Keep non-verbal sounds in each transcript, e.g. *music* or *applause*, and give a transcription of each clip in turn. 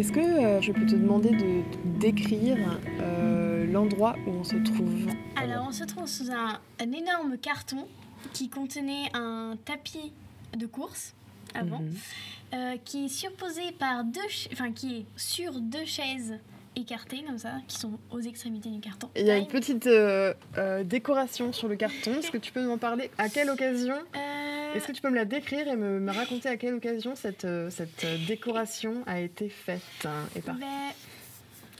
Est-ce que euh, je peux te demander de décrire euh, l'endroit où on se trouve? Alors, on se trouve sous un, un énorme carton qui contenait un tapis de course avant, Mhm. euh, qui est surposé par deux, enfin qui est sur deux chaises écartées comme ça, qui sont aux extrémités du carton. Il y a une petite décoration sur le carton. Est-ce que tu peux m'en parler? À quelle occasion? Est-ce que tu peux me la décrire et me, me raconter à quelle occasion cette, euh, cette euh, décoration a été faite hein, et par... ben,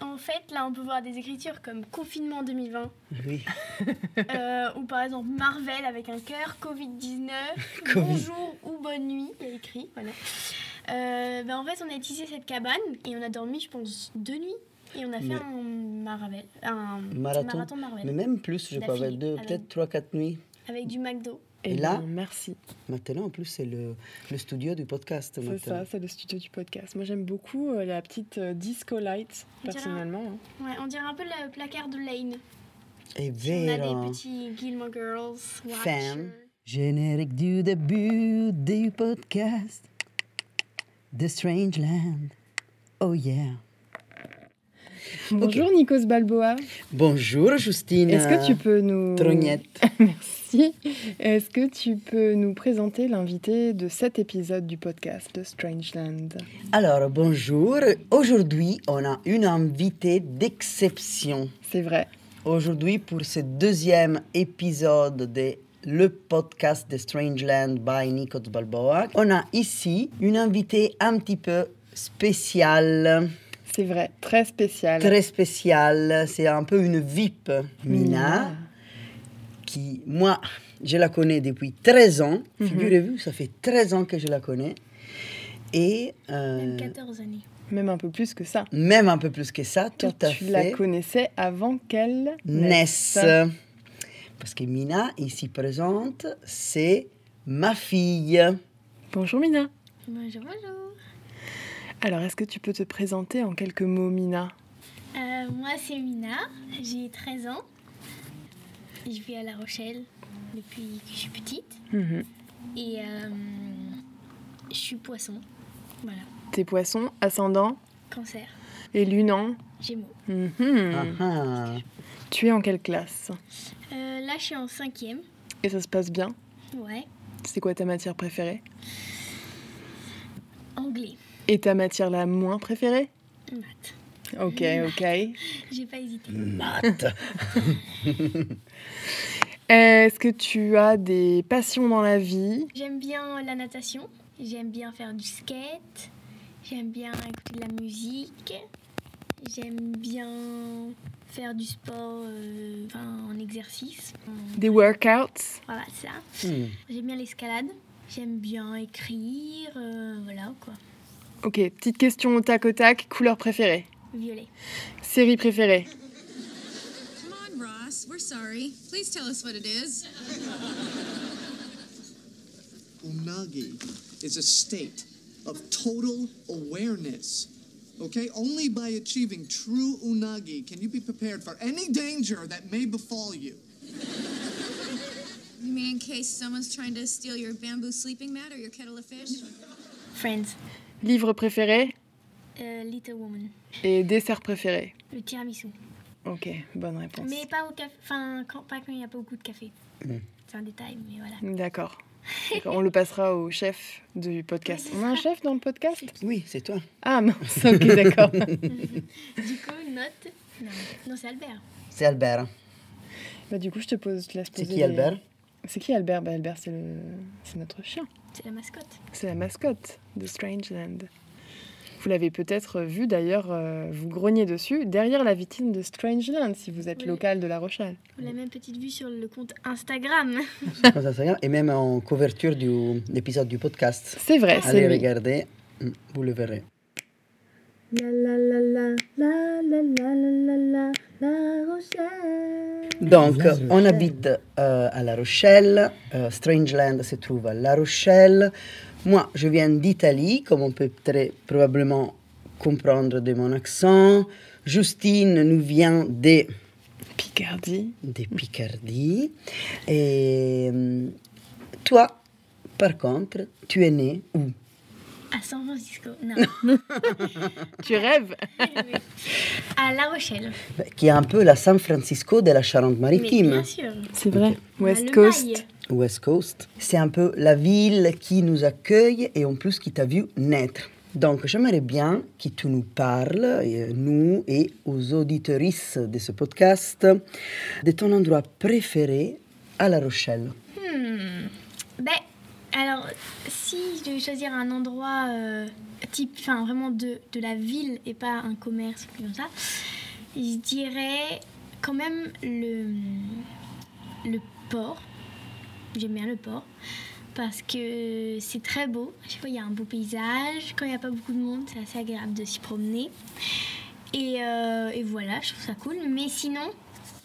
en fait, là, on peut voir des écritures comme confinement 2020, Oui. *laughs* euh, ou par exemple Marvel avec un cœur, Covid-19, *laughs* Covid. bonjour ou bonne nuit, il y a écrit. Voilà. Euh, ben, en fait, on a tissé cette cabane et on a dormi, je pense, deux nuits. Et on a fait Mais- un, Marvel, un Marathon. marathon Marvel Mais même plus, je crois, deux, avec- peut-être 3-4 nuits. avec du McDo. Et Et là bien, merci. Maintenant, en plus, c'est le, le studio du podcast. C'est ça, c'est le studio du podcast. Moi, j'aime beaucoup euh, la petite euh, disco light, On dirait un- personnellement. hein. Ouais, on dirait un peu le placard de Lane. È Si on a des petits Gilmore Girls. Fan. Watcher. Générique du début du podcast The Strange Land. Oh yeah. Bonjour Nikos Balboa. Bonjour Justine. Est-ce que tu peux nous... *laughs* Trognette. *laughs* Merci. Est-ce que tu peux nous présenter l'invité de cet épisode du podcast Strangeland? Alors, bonjour. Aujourd'hui, on a une invitée d'exception. C'est vrai. Aujourd'hui, pour ce deuxième épisode de le podcast de Strangeland by Nikos Balboa, on a ici une invitée un petit peu spéciale, C'est vrai. Très spécial. très spéciale. C'est un peu une VIP, Mina, Mina. qui, moi, je la connais depuis 13 ans. Mhm. Figurez-vous, ça fait 13 ans que je la connais. Et euh, Même 14 années. Même un peu plus que ça. même un peu plus que ça, tout à tu fait. la connaissais avant qu'elle naissent. Parce que Mina, ici présente, c'est ma fille. Bonjour Mina. Bonjour, bonjour. Alors, est-ce que tu peux te présenter en quelques mots, Mina? Euh, moi, c'est Mina. J'ai 13 ans. Je vis à La Rochelle depuis que je suis petite. Mhm. Et euh, je suis poisson. Voilà. Tes poissons, ascendant? Cancer. et lunant. Gémeaux. Mhm. Ah ah. Tu es en quelle classe? Euh, là, je suis en cinquième. Et ça se passe bien? Ouais. C'est quoi ta matière préférée? Anglais. Et ta matière la moins préférée? Maths. Ok, ok. *laughs* J'ai pas hésité. Maths. *laughs* Est-ce que tu as des passions dans la vie? J'aime bien la natation. J'aime bien faire du skate. J'aime bien écouter de la musique. J'aime bien faire du sport euh, enfin, en exercice. Des workouts? Voilà, ça. Hmm. J'aime bien l'escalade. J'aime bien écrire. euh, voilà, quoi. Ok, petite question au tac au tac. Couleur préférée Violet. Série préférée Come on, Ross. We're sorry. Please tell us what it is. Unagi is a state of total awareness. Okay? Only by achieving true unagi can you be prepared for any danger that may befall you. You mean in case someone's trying to steal your bamboo sleeping mat or your kettle of fish? Friends. Livre préféré Euh, Little Woman. Et dessert préféré Le tiramisu. Ok, bonne réponse. Mais pas au café. Enfin, quand, pas quand il n'y a pas beaucoup de café. Mm. C'est un détail, mais voilà. *laughs* D'accord. On le passera au chef du podcast. On a un chef dans le podcast Oui, c'est toi. Ah mince, ok, d'accord. *laughs* *laughs* Du coup, note. Non, non c'est Albert. C'est Albert. bah, du coup, je te pose, je te laisse C'est poser qui les- Albert? C'est qui Albert? Bah, Albert, c'est le... c'est notre chien. C'est la mascotte. C'est la mascotte de Strangeland. Vous l'avez peut-être vu d'ailleurs, euh, vous grognez dessus, derrière la vitrine de Strangeland, si vous êtes Oui. local de La Rochelle. On a même petite vue sur le compte Instagram. *laughs* Et même en couverture du- de l'épisode du podcast. C'est vrai, Allez c'est lui. regarder, vous le verrez. La la la la la la la la la la Rochelle. Donc, on habite euh, à La Rochelle. Euh, Strangeland se trouve à La Rochelle. Moi, je viens d'Italie, comme on peut très probablement comprendre de mon accent. Justine nous vient de, Picardie. de Picardie. Et euh, toi, par contre, tu es né où? À San Francisco. Non. *laughs* Tu rêves à La Rochelle. Qui est un peu la San Francisco de la Mais Charente-Maritime. bien sûr. C'est vrai. West le Coast. West Coast. C'est un peu la ville qui nous accueille et en plus qui t'a vu naître. Donc j'aimerais bien que tu nous parles, euh, nous et aux auditorices de ce podcast, de ton endroit préféré à La Rochelle. Hmm. Ben, alors, si je devais choisir un endroit euh, type, enfin vraiment de, de la ville et pas un commerce ou comme ça, je dirais quand même le, le port. J'aime bien le port parce que c'est très beau. À chaque fois, il y a un beau paysage. Quand il n'y a pas beaucoup de monde, c'est assez agréable de s'y promener. Et, euh, et voilà, je trouve ça cool. Mais sinon,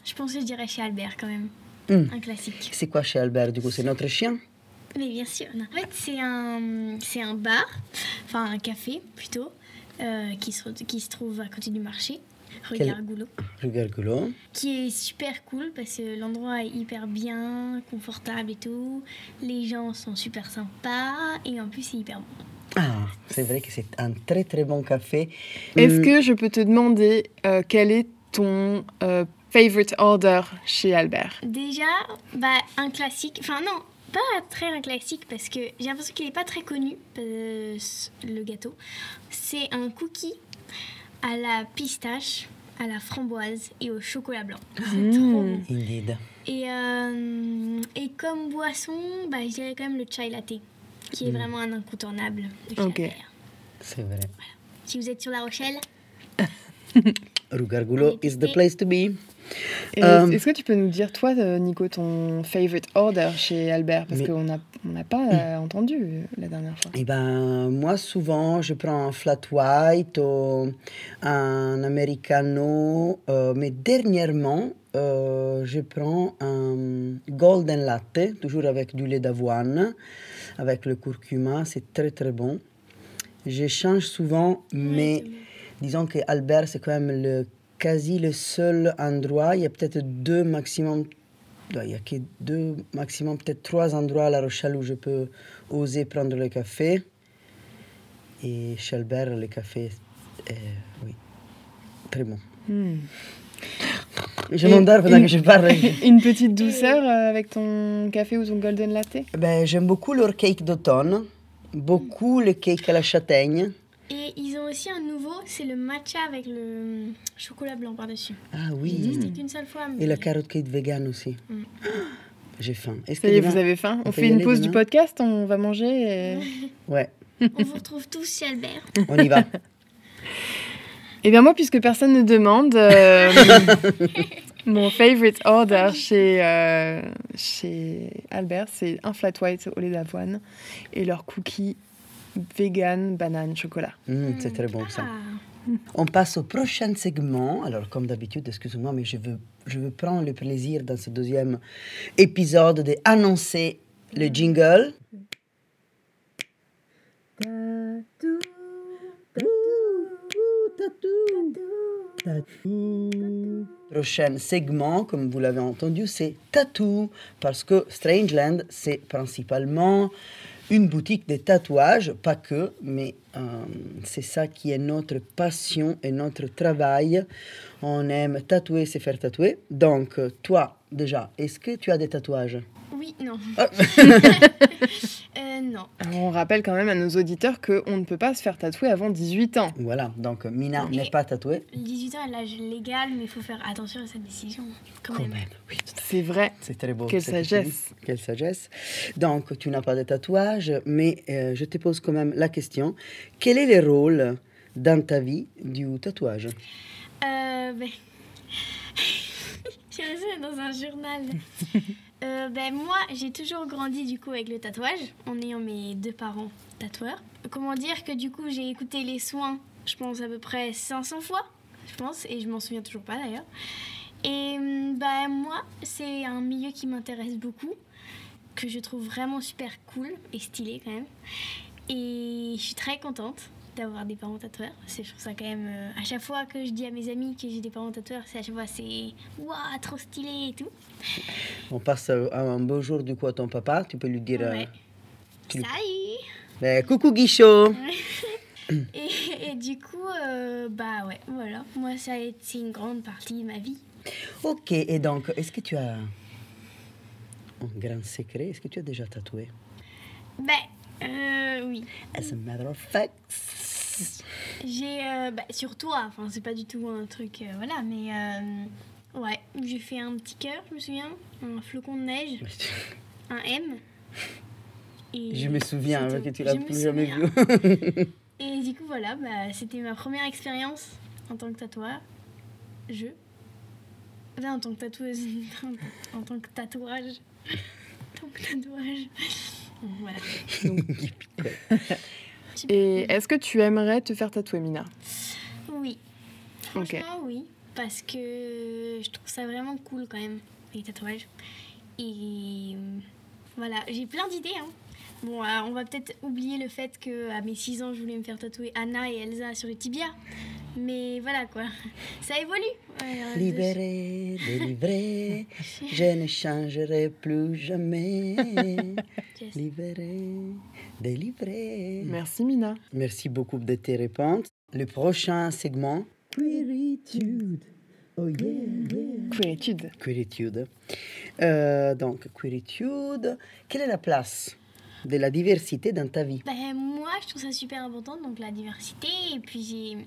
je pense que je dirais chez Albert quand même. Hmm. Un classique. C'est quoi chez Albert du coup? C'est notre chien? Mais bien sûr. non. En fait, c'est un, c'est un bar, enfin un café plutôt, euh, qui, se, qui se trouve à côté du marché, rue Gargoulot, Regarde que là. qui est super cool parce que l'endroit est hyper bien, confortable et tout. Les gens sont super sympas et en plus c'est hyper bon. Ah, c'est vrai que c'est un très très bon café. Est-ce Hmm, que je peux te demander euh, quel est ton euh, favorite order chez Albert? Déjà, bah, un classique, enfin non, pas très un classique parce que j'ai l'impression qu'il n'est pas très connu, euh, le gâteau. C'est un cookie à la pistache, à la framboise et au chocolat blanc. C'est Mmh. trop bon. Indeed. Et, euh, et comme boisson, bah, je dirais quand même le chai latte, qui est vraiment un incontournable de chez Ok. C'est vrai. Si vous êtes sur La Rochelle, *laughs* Allez, is the place to be. Et Euh, Est-ce que tu peux nous dire, toi, euh, Nico, ton favorite order chez Albert? Parce qu'on n'a on n'a pas euh, entendu la dernière fois. Eh ben, moi, souvent, je prends un flat white ou un americano, euh, mais dernièrement, euh, je prends un golden latte, toujours avec du lait d'avoine, avec le curcuma, c'est très très bon. Je change souvent, mais disons que Albert, c'est quand même le, quasi le seul endroit, il y a peut-être deux maximum Il n'y a que deux, maximum peut-être trois endroits à La Rochelle où je peux oser prendre le café. Et chez Albert, le café est, oui, très bon. Hmm. Je m'endors pendant une- que je parle. *laughs* Une petite douceur euh, avec ton café ou ton golden latte? Ben, J'aime beaucoup leur cake d'automne, beaucoup le cake à la châtaigne. et ils ont aussi un nouveau, c'est le matcha avec le chocolat blanc par-dessus. Ah J'ai oui, testé qu'une seule fois. Mais... et la carotte cake vegan aussi. Mm. *gasps* J'ai faim. Est-ce demain- vous avez faim on fait une pause du podcast, on va manger et... *laughs* Ouais, On vous retrouve tous chez Albert. *laughs* on y va. Eh bien moi, puisque personne ne demande, euh, *laughs* mon favorite order chez, euh, chez Albert, c'est un flat white au lait d'avoine et leur cookie vegan banane chocolat. Mm, c'est très bon ça. On passe au prochain segment. Alors, comme d'habitude, excusez-moi, mais je veux, je veux prendre le plaisir dans ce deuxième épisode d'annoncer le jingle. Prochain segment, comme vous l'avez entendu, c'est Tattoo, parce que Strangeland, c'est principalement une boutique de tatouages, pas que, mais euh, c'est ça qui est notre passion et notre travail. On aime tatouer, c'est faire tatouer. Donc, toi, déjà, est-ce que tu as des tatouages? Oui, non. Ah. *laughs* Euh, non. Alors, on rappelle quand même à nos auditeurs qu'on ne peut pas se faire tatouer avant 18 ans. Voilà, donc Mina Mais- n'est pas tatouée. Le 18 ans est l'âge légal, mais il faut faire attention à sa décision. Quand Quand même. même, oui. C'est vrai. C'est très beau. Quelle sagesse. Quelle sagesse. Donc, tu n'as pas de tatouage, mais euh, je te pose quand même la question. Quel est le rôle dans ta vie du tatouage? Euh, ben... *laughs* D'être dans un journal. *laughs* Euh, ben, moi, j'ai toujours grandi du coup avec le tatouage, en ayant mes deux parents tatoueurs. Comment dire que du coup, j'ai écouté les soins, je pense à peu près 500 fois, je pense, et je m'en souviens toujours pas d'ailleurs. Et hum, ben, moi, c'est un milieu qui m'intéresse beaucoup, que je trouve vraiment super cool et stylé quand même. Et je suis très contente d'avoir des parents tatoueurs. C'est, je trouve ça quand même. euh, à chaque fois que je dis à mes amis que j'ai des parents tatoueurs, c'est à chaque fois c'est waouh, trop stylé et tout. On passe euh, un beau jour du coup à ton papa? Tu peux lui dire. euh, Ouais. tu- Salut Ben, coucou Guichot *laughs* Et, et du coup, euh, bah ouais, voilà. Moi, ça a été une grande partie de ma vie. Ok, et donc, est-ce que tu as un grand secret? Est-ce que tu as déjà tatoué? Ben, euh, oui. As a matter of fact. J'ai, euh, bah, sur toi, enfin, c'est pas du tout un truc, euh, voilà, mais euh, ouais, j'ai fait un petit cœur, je me souviens, un flocon de neige, un M. Et Je me souviens que tu l'as plus jamais vu. Et du coup, voilà, bah, c'était ma première expérience en tant que tatoueur. Je. Enfin, en tant que tatoueuse. *laughs* en tant que tatouage. En tant que tatouage. Voilà. Et est-ce que tu aimerais te faire tatouer, Mina? Oui. Franchement, oui. Parce que je trouve ça vraiment cool quand même, les tatouages. Et euh, voilà, j'ai plein d'idées. Hein. Bon, euh, on va peut-être oublier le fait qu'à mes 6 ans, je voulais me faire tatouer Anna et Elsa sur le tibia. Mais voilà quoi, ça évolue. Ouais, de- Libéré, délivré, *laughs* je ne changerai plus jamais. *laughs* Yes. Libéré, délivré. Merci, Mina. Merci beaucoup de tes réponses. Le prochain segment. Queeritude. Oh yeah, yeah. Queeritude. Queeritude. Euh, donc, queeritude. Quelle est la place de la diversité dans ta vie Ben, moi, je trouve ça super important, donc la diversité. Et puis, j'ai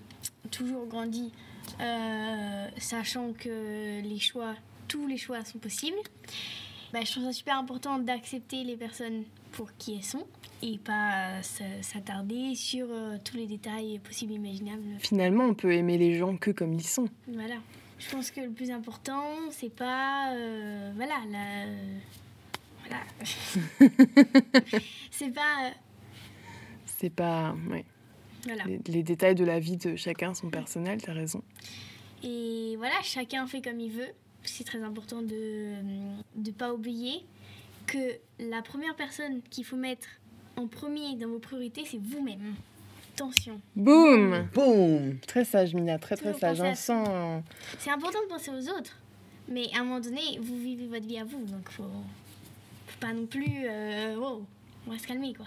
toujours grandi euh, sachant que les choix, tous les choix sont possibles. Ben, je trouve ça super important d'accepter les personnes pour qui elles sont et pas euh, s'attarder sur euh, tous les détails possibles et imaginables. Finalement, on peut aimer les gens que comme ils sont. Voilà. Je pense que le plus important, c'est pas. euh, voilà, la. Voilà. *laughs* c'est pas. euh, C'est pas. Ouais. voilà. Les, les détails de la vie de chacun sont personnels, t'as raison. Et voilà, chacun fait comme il veut. C'est très important de ne pas oublier que la première personne qu'il faut mettre en premier dans vos priorités, c'est vous-même. Attention. Boum Boum Très sage, Mina, très très Toujours sage. On sent. C'est important de penser aux autres. Mais à un moment donné, vous vivez votre vie à vous. Donc, faut pas non plus. euh, wow, on va se calmer, quoi.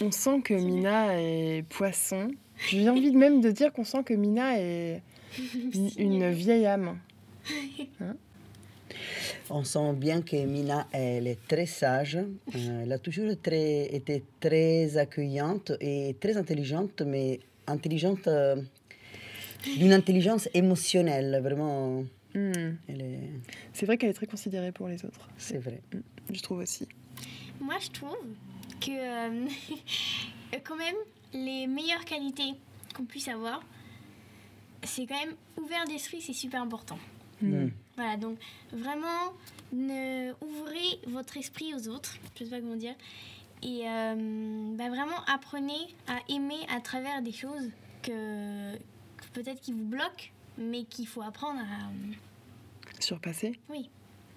On sent que Mina est poisson. J'ai envie de même de dire qu'on sent que Mina est *laughs* une, vieille âme. *laughs* On sent bien que Mina, elle est très sage. Euh, elle a toujours très, été très accueillante et très intelligente, mais intelligente euh, d'une intelligence émotionnelle. Vraiment, Hmm. elle est, C'est vrai qu'elle est très considérée pour les autres. c'est vrai. Je trouve aussi. Moi, je trouve que, euh, *laughs* quand même, les meilleures qualités qu'on puisse avoir, c'est quand même ouvert d'esprit, c'est super important. Mm. Voilà, donc vraiment, ne, ouvrez votre esprit aux autres, je sais pas comment dire, et euh, bah, vraiment apprenez à aimer à travers des choses que, que peut-être qui vous bloquent, mais qu'il faut apprendre à... Surpassée. Oui,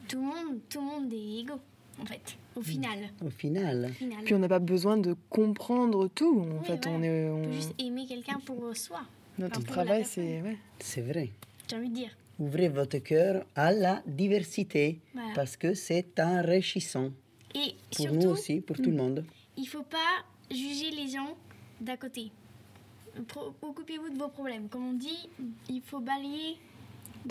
tout le monde, tout le monde est égaux, en fait, au final. Au final, au final. Puis on n'a pas besoin de comprendre tout. En Oui, fait, voilà. on est. On peut juste aimer quelqu'un pour soi, Notre pour travail, c'est. Ouais. c'est vrai. j'ai envie de dire. Ouvrez votre cœur à la diversité Voilà. parce que c'est enrichissant Et pour surtout, nous aussi, pour tout le monde. il faut pas juger les gens d'à côté. Pro- Occupez-vous de vos problèmes. Comme on dit, il faut balayer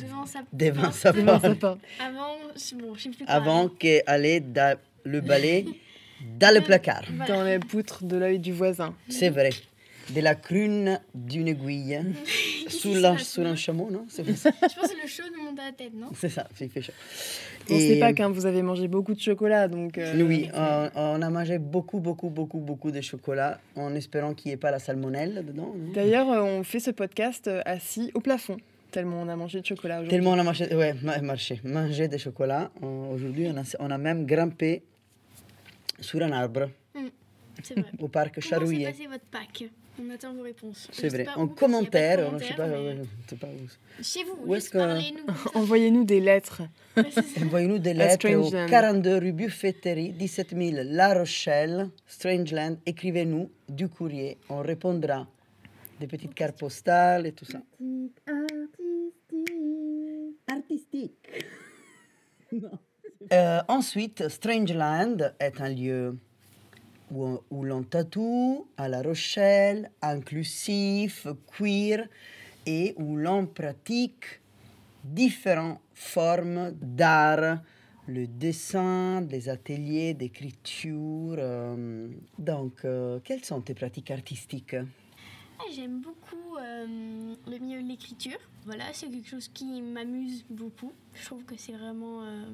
devant sa *laughs* Devant porte sa porte. Avant, bon, je sais plus quoi. Avant qu'aller dans le balai *laughs* dans le placard. Voilà. Dans les poutres de l'œil du voisin. C'est vrai. De la crune d'une aiguille *laughs* sous, la, sous un chameau, non? C'est ça. Je pense que le chaud nous monte à la tête, non? C'est ça, il fait chaud. On Et- sait pas qu'un vous avez mangé beaucoup de chocolat, donc. euh, Oui, on, on a mangé beaucoup, beaucoup, beaucoup, beaucoup de chocolat en espérant qu'il n'y ait pas la salmonelle dedans. D'ailleurs, euh, on fait ce podcast euh, assis au plafond, tellement on a mangé de chocolat aujourd'hui. Tellement on a marché, ouais, ma- marché, mangé des chocolats. Aujourd'hui, on a, on a même grimpé sur un arbre C'est vrai. au parc Comment s'est Charouillet. passé votre Pâques On attend vos réponses. C'est vrai. pas En commentaire, on- je sais pas, où. Chez vous, Où est-ce que-. *laughs* Envoyez-nous des lettres. Envoyez-nous des lettres au Strangeland. 42 rue Buffetterie, 17 000 La Rochelle, Strangeland. Écrivez-nous du courrier. On répondra des petites cartes postales et tout ça. Artistique. *laughs* Euh, ensuite, Strangeland est un lieu où, où l'on tatoue à La Rochelle, inclusif, queer, et où l'on pratique différentes formes d'art, le dessin, des ateliers d'écriture. euh, donc, euh, quelles sont tes pratiques artistiques? J'aime beaucoup euh, le milieu de l'écriture. Voilà, c'est quelque chose qui m'amuse beaucoup. Je trouve que c'est vraiment euh,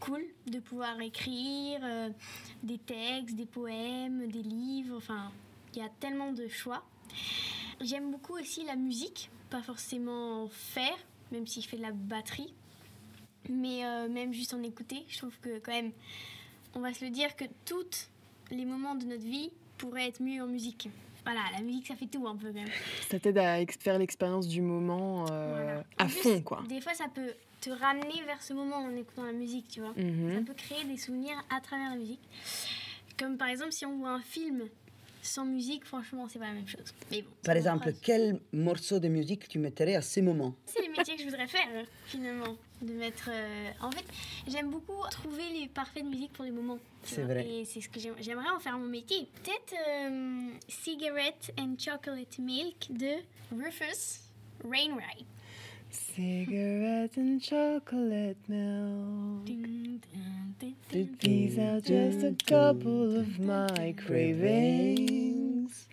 cool de pouvoir écrire euh, des textes, des poèmes, des livres. Enfin, il y a tellement de choix. J'aime beaucoup aussi la musique, pas forcément faire, même si je fais de la batterie. Mais même juste en écouter, je trouve que quand même, on va se le dire que tous les moments de notre vie pourraient être mieux en musique. Voilà, la musique, ça fait tout un peu quand même. Ça t'aide à faire l'expérience du moment euh, Voilà. à plus, fond, quoi. Des fois, ça peut te ramener vers ce moment en écoutant la musique, tu vois. Ça Mhm. peut créer des souvenirs à travers la musique. Comme par exemple, si on voit un film sans musique, franchement, c'est pas la même chose. Mais bon, Par exemple, quel morceau de musique tu mettrais à ce moment C'est le métier que je voudrais faire, finalement. De mettre. euh, En fait, j'aime beaucoup trouver les parfaits de musique pour les moments. C'est vrai. Et c'est ce que j'aime- j'aimerais en faire mon métier. Peut-être euh, Cigarette and Chocolate Milk de Rufus Wainwright. Cigarette and chocolate milk. These are just a couple of my cravings.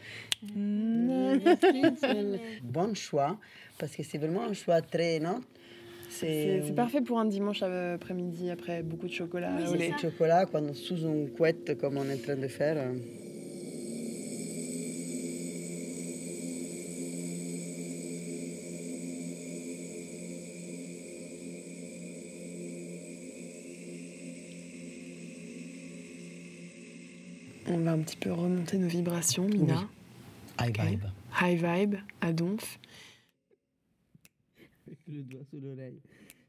Bon choix, parce que c'est vraiment un choix très, non? C'est parfait pour un dimanche après-midi après beaucoup de chocolat Oui, au c'est lait. ça. chocolat quand sous une couette comme on est en train de faire. euh. On va un petit peu remonter nos vibrations, Mina. High vibe. High vibe, à donf. *laughs* Le doigt sous l'oreille.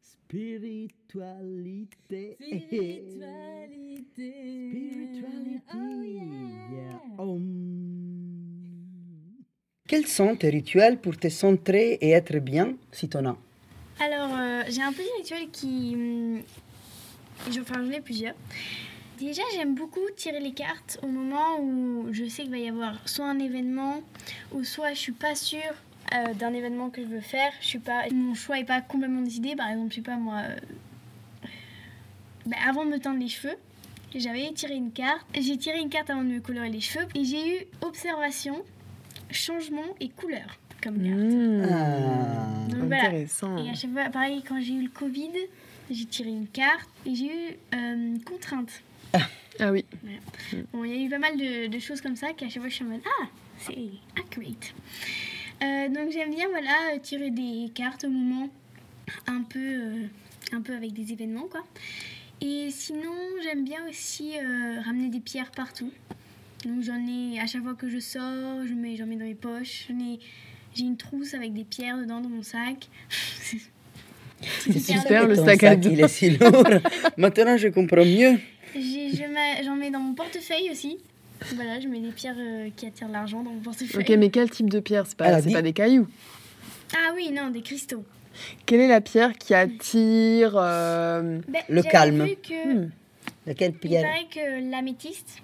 Spiritualité. Spiritualité. Yeah. Om. Quels sont tes rituels pour te centrer et être bien, si t'en as? Alors, euh, j'ai un petit rituel qui. hum, je- Enfin, j'en ai plusieurs. Déjà, j'aime beaucoup tirer les cartes au moment où je sais qu'il va y avoir soit un événement, ou soit je suis pas sûre euh, d'un événement que je veux faire. Je suis pas, mon choix est pas complètement décidé. Par exemple, je sais pas moi. euh, ben, avant de me teindre les cheveux, j'avais tiré une carte. J'ai tiré une carte avant de me colorer les cheveux et j'ai eu observation, changement et couleur comme carte. Mmh, Ah. Donc voilà. Intéressant. Et à chaque fois, pareil, quand j'ai eu le Covid, j'ai tiré une carte et j'ai eu euh, contrainte. Ah oui. Bon, il y a eu pas mal de, de choses comme ça qu'à chaque fois je suis en mode Ah, c'est accurate. Euh, donc j'aime bien voilà, tirer des cartes au moment, un peu, euh, un peu avec des événements quoi. Et sinon, j'aime bien aussi euh, ramener des pierres partout. Donc j'en ai, à chaque fois que je sors, je mets, j'en mets dans mes poches. J'ai une trousse avec des pierres dedans dans mon sac. C'est super le sac à dos. il est si lourd. *laughs* Maintenant, je comprends mieux. J'en mets dans mon portefeuille aussi. Voilà, je mets des pierres euh, qui attirent l'argent dans mon portefeuille. Ok, mais quel type de pierre C'est pas, a c'est dit- pas des cailloux. Ah oui, non, des cristaux. Quelle est la pierre qui attire euh, Ben, Le calme. vu que hmm, Laquelle il pierre paraît que l'améthyste,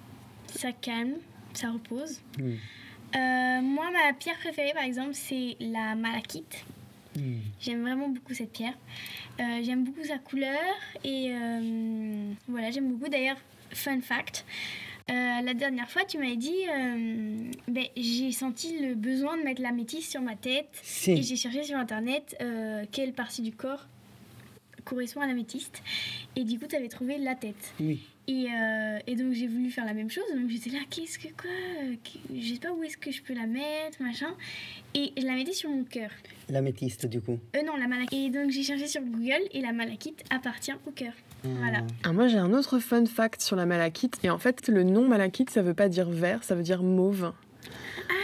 ça calme, ça repose. Hmm. Euh, moi, ma pierre préférée, par exemple, c'est la malachite. Hmm. J'aime vraiment beaucoup cette pierre. Euh, j'aime beaucoup sa couleur et euh, voilà, j'aime beaucoup. D'ailleurs, fun fact, euh, la dernière fois, tu m'avais dit, euh, ben, j'ai senti le besoin de mettre l'améthyste sur ma tête et j'ai cherché sur internet euh, quelle partie du corps correspond à l'améthyste. Et du coup, tu avais trouvé la tête. Oui. Et, euh, et donc, j'ai voulu faire la même chose. Donc, j'étais là, qu'est-ce que quoi euh, Je sais pas où est-ce que je peux la mettre, machin. Et je la mettais sur mon cœur. L'améthyste, du coup. Euh, non, la malachite. Et donc, j'ai cherché sur Google et la malachite appartient au cœur. Voilà. ah, Moi, j'ai un autre fun fact sur la malachite. Et en fait, le nom malachite, ça veut pas dire vert, ça veut dire mauve.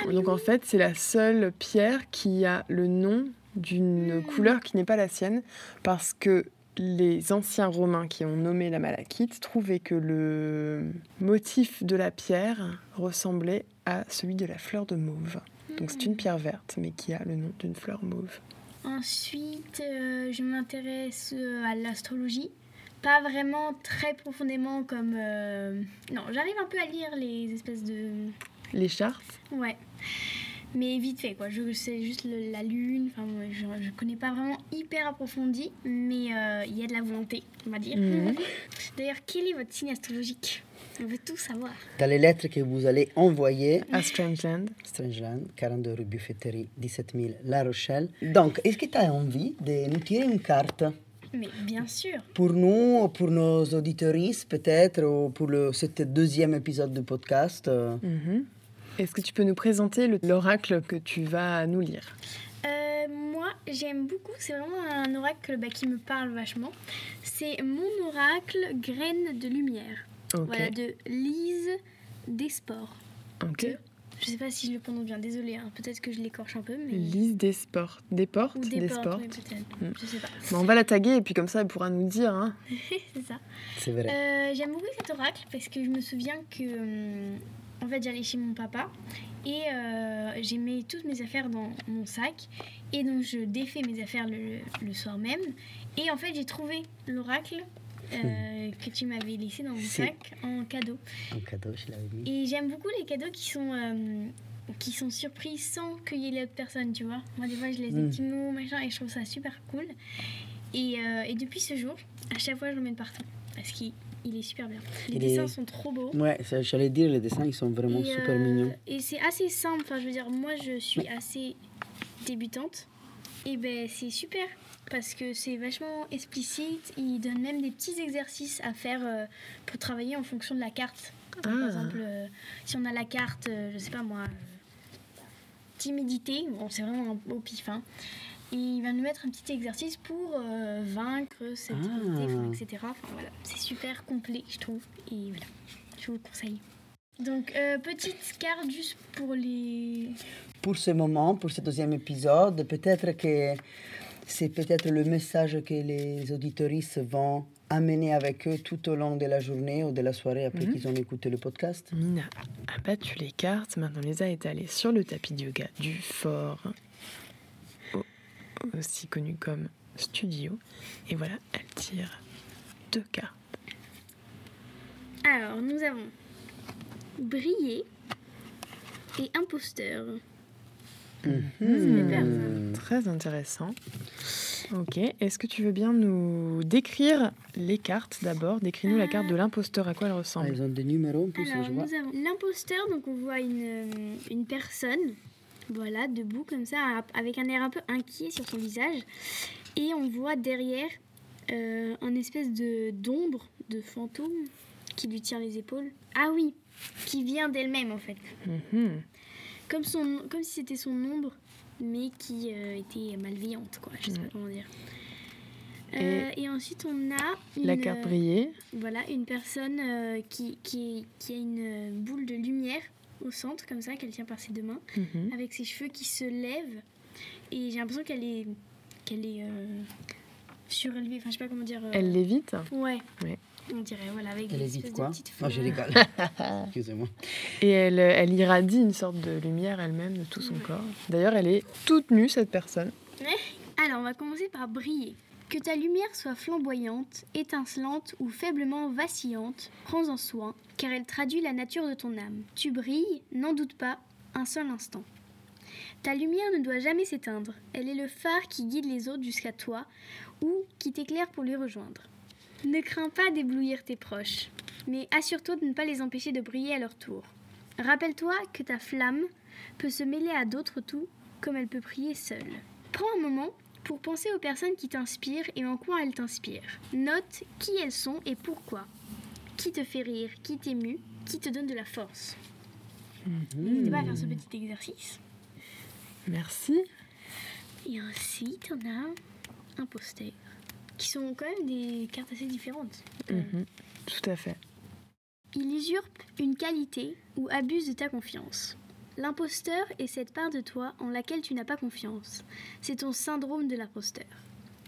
Ah, Donc en fait, c'est la seule pierre qui a le nom d'une Hmm. couleur qui n'est pas la sienne, parce que les anciens Romains qui ont nommé la malachite trouvaient que le motif de la pierre ressemblait à celui de la fleur de mauve. Donc c'est une pierre verte, mais qui a le nom d'une fleur mauve. Ensuite, euh, je m'intéresse euh, à l'astrologie. Pas vraiment très profondément comme. euh, Non, j'arrive un peu à lire les espèces de. Les chartes Ouais. Mais vite fait, quoi. Je sais juste le- la lune. Enfin, je connais pas vraiment hyper approfondi, mais euh, il y a de la volonté, on va dire. Mhm. *laughs* D'ailleurs, quel est votre signe astrologique? On veut tout savoir. Dans les lettres que vous allez envoyer, à Strangeland. Strangeland, 42 rue Buffetterie, 17 000 La Rochelle. Donc, est-ce que tu as envie de nous tirer une carte? Mais bien sûr. pour nous, pour nos auditoristes peut-être, ou pour le, ce deuxième épisode du podcast euh, Mhm. Est-ce que tu peux nous présenter le- l'oracle que tu vas nous lire? Euh, moi, j'aime beaucoup. C'est vraiment un oracle bah, qui me parle vachement. C'est mon oracle Graine de lumière. Voilà, de Lise Desports. Ok. Je sais pas si je le prononce bien, désolée, hein. peut-être que je l'écorche un peu, mais. Lise des sports. Des portes Ou Des, des sports. portes, oui. Mm. Je sais pas. Bon, on va la taguer et puis comme ça, elle pourra nous dire. hein. *laughs* C'est ça. C'est vrai. Euh, J'aime beaucoup cet oracle parce que je me souviens que. hum, en fait, j'allais chez mon papa et euh, j'ai mis toutes mes affaires dans mon sac. Et donc, je défais mes affaires le, le soir même. Et en fait, j'ai trouvé l'oracle euh, que tu m'avais laissé dans mon Si. sac en cadeau. Un cadeau, je l'avais mis. Et j'aime beaucoup les cadeaux qui sont, euh, qui sont surpris sans qu'il y ait l'autre personne, tu vois. Moi, des fois, je laisse des Mm. petits mots, machin, et je trouve ça super cool. Et, euh, et depuis ce jour, à chaque fois, je l'emmène partout. Parce qu'il il est super bien. Les dessins sont trop beaux. Ouais, j'allais dire, les dessins, ils sont vraiment et, super euh, mignons. Et c'est assez simple. Enfin, je veux dire, moi, je suis assez débutante. Et ben, c'est super. Parce que c'est vachement explicite. Il donne même des petits exercices à faire euh, pour travailler en fonction de la carte. Donc, Ah. Par exemple, euh, si on a la carte, euh, je sais pas moi, euh, timidité, bon, c'est vraiment un au pif, hein. Et il va nous mettre un petit exercice pour vaincre cette Ah. timidité, etc. Enfin, voilà, c'est super complet, je trouve. Et voilà, je vous le conseille. Donc, euh, petite carte juste pour les. Pour ce moment, pour ce deuxième épisode, peut-être que c'est peut-être le message que les auditoristes vont amener avec eux tout au long de la journée ou de la soirée après Mhm. qu'ils ont écouté le podcast. Mina a battu les cartes, maintenant les a étalées sur le tapis de yoga du fort, au- aussi connu comme studio. Et voilà, elle tire deux cartes. Alors, nous avons briller et imposteur. Hmm. Très intéressant. Ok, est-ce que tu veux bien nous décrire les cartes d'abord? Décris-nous la carte de l'imposteur, à quoi elle Ah, ressemble ils ont des numéros en plus, Alors, je vois. nous avons l'imposteur, donc on voit une, euh, une personne, voilà, debout comme ça, avec un air un peu inquiet sur son visage. Et on voit derrière euh, un espèce de d'ombre, de fantôme, qui lui tire les épaules. Ah oui, qui vient d'elle-même en fait. Mhm. Comme, son, comme si c'était son ombre, mais qui euh, était malveillante, quoi. Je sais pas Ouais. comment dire. Euh, et, ensuite, on a La une, carte euh, brillée. voilà, une personne euh, qui, qui, qui a une euh, boule de lumière au centre, comme ça, qu'elle tient par ses deux mains, Mhm. avec ses cheveux qui se lèvent. Et j'ai l'impression qu'elle est, qu'elle est surélevée, enfin, je sais pas comment dire. Elle lévite Ouais. Ouais. On dirait, voilà, avec Elle des évite espèces quoi de petites Non, je fleurs. rigole. *laughs* Excusez-moi. et elle, elle irradie une sorte de lumière elle-même de tout son Ouais. corps. D'ailleurs, elle est toute nue, cette personne. Alors, on va commencer par briller. Que ta lumière soit flamboyante, étincelante ou faiblement vacillante, prends-en soin, car elle traduit la nature de ton âme. Tu brilles, n'en doute pas, un seul instant. Ta lumière ne doit jamais s'éteindre. Elle est le phare qui guide les autres jusqu'à toi ou qui t'éclaire pour les rejoindre. Ne crains pas d'éblouir tes proches, mais assure-toi de ne pas les empêcher de briller à leur tour. Rappelle-toi que ta flamme peut se mêler à d'autres tout comme elle peut prier seule. Prends un moment pour penser aux personnes qui t'inspirent et en quoi elles t'inspirent. Note qui elles sont et pourquoi. Qui te fait rire, qui t'émue, qui te donne de la force. N'hésitez pas à faire ce petit exercice. Merci. Et ensuite, on a un poster. Qui sont quand même des cartes assez différentes. Mhm. Tout à fait. Il usurpe une qualité ou abuse de ta confiance. L'imposteur est cette part de toi en laquelle tu n'as pas confiance. C'est ton syndrome de l'imposteur.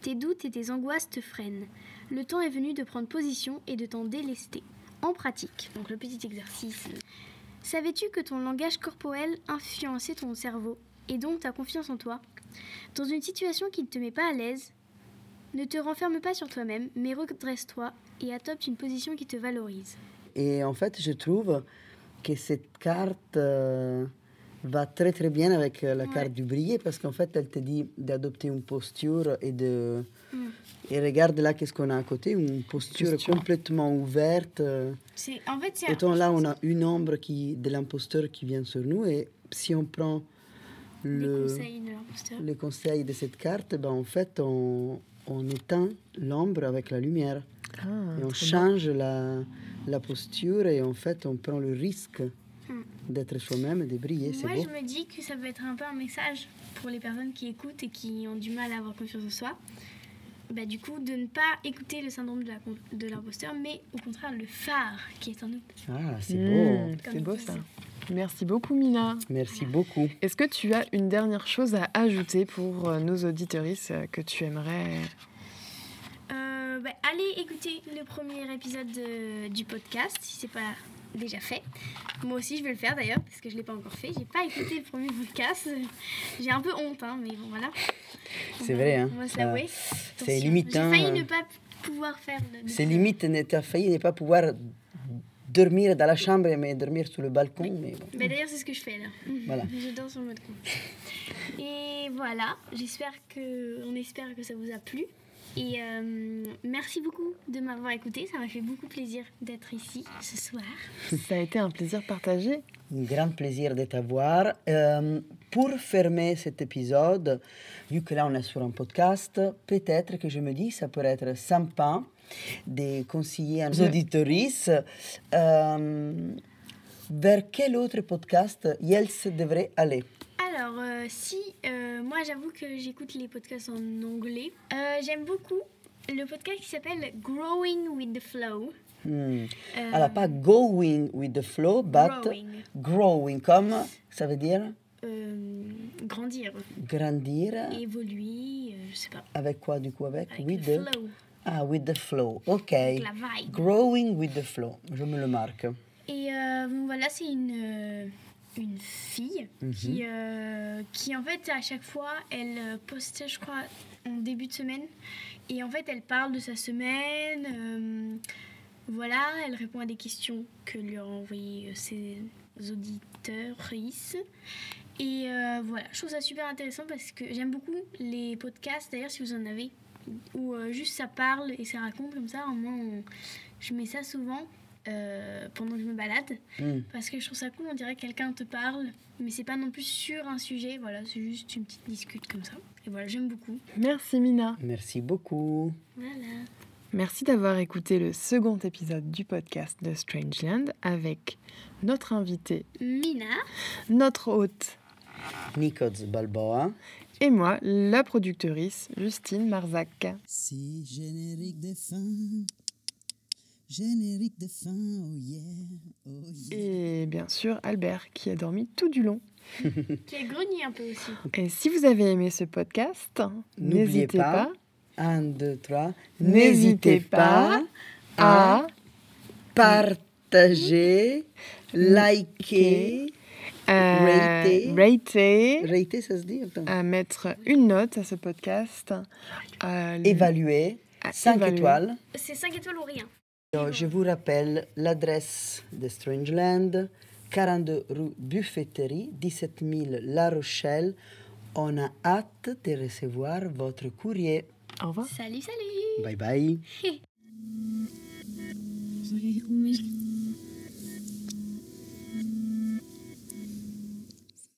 Tes doutes et tes angoisses te freinent. Le temps est venu de prendre position et de t'en délester. En pratique, donc le petit exercice. Savais-tu que ton langage corporel influençait ton cerveau et donc ta confiance en toi? Dans une situation qui ne te met pas à l'aise, Ne te renferme pas sur toi-même, mais redresse-toi et adopte une position qui te valorise. Et en fait, je trouve que cette carte euh, va très très bien avec euh, la Ouais. carte du briller parce qu'en fait, elle te dit d'adopter une posture et de... Mm. Et regarde là, qu'est-ce qu'on a à côté, une posture, Posture. complètement ouverte. euh, C'est en fait c'est Autant là, on a une ombre qui, de l'imposteur qui vient sur nous et si on prend les le, conseils de l'imposteur. le conseil de cette carte, ben, en fait, on, on éteint l'ombre avec la lumière. Ah, Et on change la, la posture et en fait, on prend le risque Hmm. d'être soi-même et de briller. Moi, beau. je me dis que ça peut être un peu un message pour les personnes qui écoutent et qui ont du mal à avoir confiance en soi. Bah, du coup, de ne pas écouter le syndrome de l'imposteur, mais au contraire le phare qui est en nous. Ah, c'est Mmh, beau. C'est beau ça. Merci beaucoup Mina. Merci beaucoup. Est-ce que tu as une dernière chose à ajouter pour euh, nos auditorices euh, que tu aimerais? Euh, bah, allez écouter le premier épisode de- du podcast si c'est pas déjà fait. Moi aussi, je vais le faire d'ailleurs parce que je l'ai pas encore fait. J'ai pas écouté le premier podcast. J'ai un peu honte, hein, mais bon voilà. C'est vrai, hein, On va se ça- l'avouer. c'est limite, J'ai hein, failli ne pas pouvoir faire. le- C'est limite, tu as failli ne pas pouvoir dormir dans la chambre, mais dormir sur le balcon. Mais bon. Bah, D'ailleurs, c'est ce que je fais là. *laughs* Voilà. Je dors sur le balcon. Et voilà, j'espère que, on espère que ça vous a plu. Et euh, merci beaucoup de m'avoir écouté. Ça m'a fait beaucoup plaisir d'être ici ce soir. *laughs* Ça a été un plaisir partagé. Un grand plaisir de t'avoir. Euh, pour fermer cet épisode, vu que là on est sur un podcast, peut-être que je me dis ça pourrait être sympa de conseiller à nos auditories euh, vers quel autre podcast Yels devrait aller? Alors, euh, si euh, moi j'avoue que j'écoute les podcasts en anglais, Euh, j'aime beaucoup le podcast qui s'appelle Growing with the Flow. Hmm. Euh, Alors, pas going with the flow, but Growing. growing, comme ça veut dire Euh, grandir, grandir. évoluer, euh, je sais pas. Avec quoi du coup Avec, Avec with le the flow, Ah, with the flow. Ok. avec la vibe. Growing with the flow. Je me le marque. Et euh, bon, voilà, c'est une, euh, une fille Mhm. qui, euh, qui, en fait, à chaque fois, elle poste, je crois, en début de semaine. Et en fait, elle parle de sa semaine. euh, voilà, elle répond à des questions que lui ont envoyées ses auditeurs. Et voilà, je trouve ça super intéressant parce que j'aime beaucoup les podcasts, d'ailleurs, si vous en avez, où euh, juste ça parle et ça raconte comme ça. Au moins, on- je mets ça souvent euh, pendant que je me balade. Hmm. Parce que je trouve ça cool, on dirait que quelqu'un te parle, mais c'est pas non plus sur un sujet, voilà, c'est juste une petite discute comme ça. Et voilà, j'aime beaucoup. Merci Mina. Merci beaucoup. Voilà. Merci d'avoir écouté le second épisode du podcast de Strangeland avec notre invité, Mina, notre hôte Nikos Balboa. Et moi, la productrice Justine Marzac. Si générique de fin, générique de fin, oh yeah, oh yeah. Et bien sûr Albert qui a dormi tout du long. *laughs* qui a grogné un peu aussi. Et si vous avez aimé ce podcast, n'hésitez pas, pas, Un, deux, trois. n'hésitez pas à partager, liker, Rater. rater, rater, ça se dit Attends. à mettre une note à ce podcast, à l- Évaluer, à 5 évaluer. étoiles. C'est 5 étoiles ou rien. Alors, je vous rappelle l'adresse de Strangeland, 42 rue Buffetterie, 17 000 La Rochelle. On a hâte de recevoir votre courrier. Au revoir. Salut, salut Bye bye. *laughs*